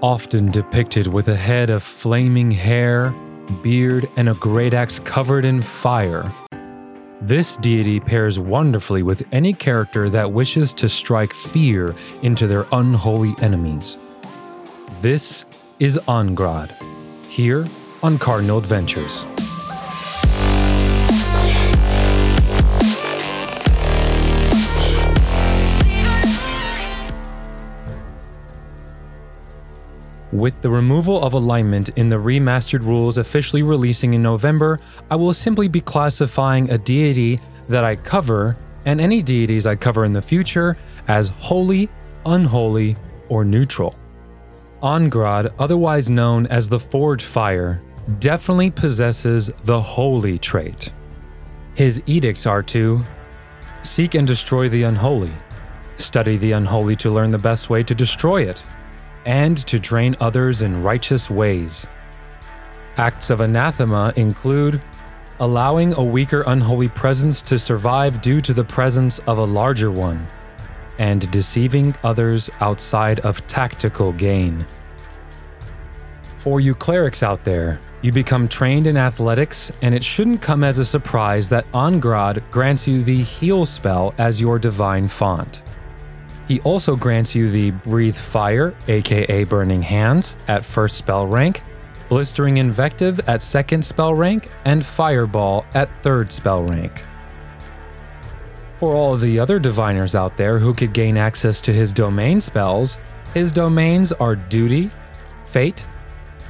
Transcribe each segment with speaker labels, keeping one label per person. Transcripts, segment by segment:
Speaker 1: often depicted with a head of flaming hair, beard, and a great axe covered in fire. This deity pairs wonderfully with any character that wishes to strike fear into their unholy enemies. This is Angradd, here on Cardinal Adventures. With the removal of alignment in the remastered rules officially releasing in November, I will simply be classifying a deity that I cover and any deities I cover in the future as holy, unholy, or neutral. Angradd, otherwise known as the Forge Fire, definitely possesses the holy trait. His edicts are to seek and destroy the unholy, study the unholy to learn the best way to destroy it and to train others in righteous ways. Acts of anathema include allowing a weaker unholy presence to survive due to the presence of a larger one, and deceiving others outside of tactical gain. For you clerics out there, you become trained in athletics, and it shouldn't come as a surprise that Angradd grants you the heal spell as your divine font. He also grants you the Breathe Fire, aka Burning Hands, at first spell rank, Blistering Invective at second spell rank, and Fireball at third spell rank. For all of the other diviners out there who could gain access to his domain spells, his domains are Duty, Fate,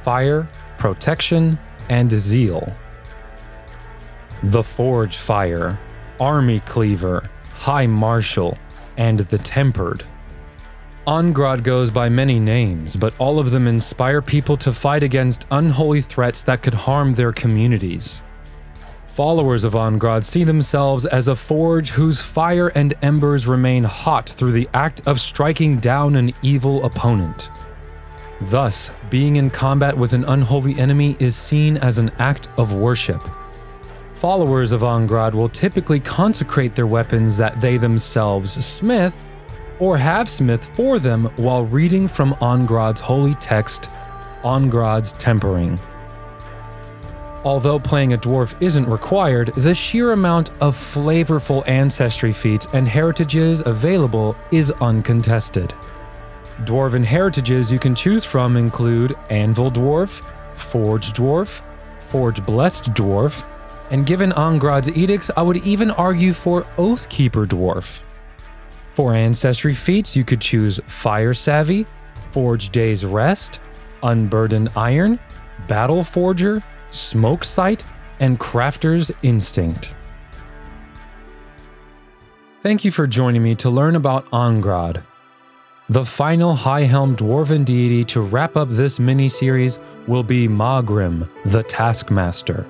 Speaker 1: Fire, Protection, and Zeal. The Forge Fire, Army Cleaver, High Marshal, and the Tempered. Angradd goes by many names, but all of them inspire people to fight against unholy threats that could harm their communities. Followers of Angradd see themselves as a forge whose fire and embers remain hot through the act of striking down an evil opponent. Thus, being in combat with an unholy enemy is seen as an act of worship. Followers of Angradd will typically consecrate their weapons that they themselves smith or have smith for them while reading from Angradd's holy text, Angradd's Tempering. Although playing a dwarf isn't required, the sheer amount of flavorful ancestry feats and heritages available is uncontested. Dwarven heritages you can choose from include Anvil Dwarf, Forge Dwarf, Forge Blessed Dwarf, and given Angradd's edicts, I would even argue for Oathkeeper Dwarf. For ancestry feats, you could choose Fire Savvy, Forge Day's Rest, Unburdened Iron, Battle Forger, Smoke Sight, and Crafter's Instinct. Thank you for joining me to learn about Angradd. The final Highhelm Dwarven deity to wrap up this mini series will be Magrim, the Taskmaster.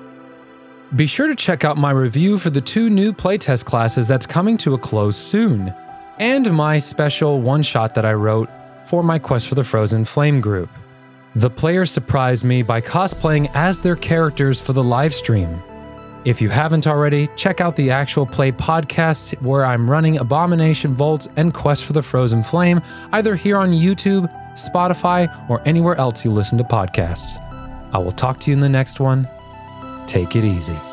Speaker 1: Be sure to check out my review for the two new playtest classes that's coming to a close soon, and my special one shot that I wrote for my Quest for the Frozen Flame group. The players surprised me by cosplaying as their characters for the live stream. If you haven't already, check out the actual play podcasts where I'm running Abomination Vaults and Quest for the Frozen Flame, either here on YouTube, Spotify, or anywhere else you listen to podcasts. I will talk to you in the next one. Take it easy.